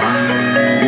Música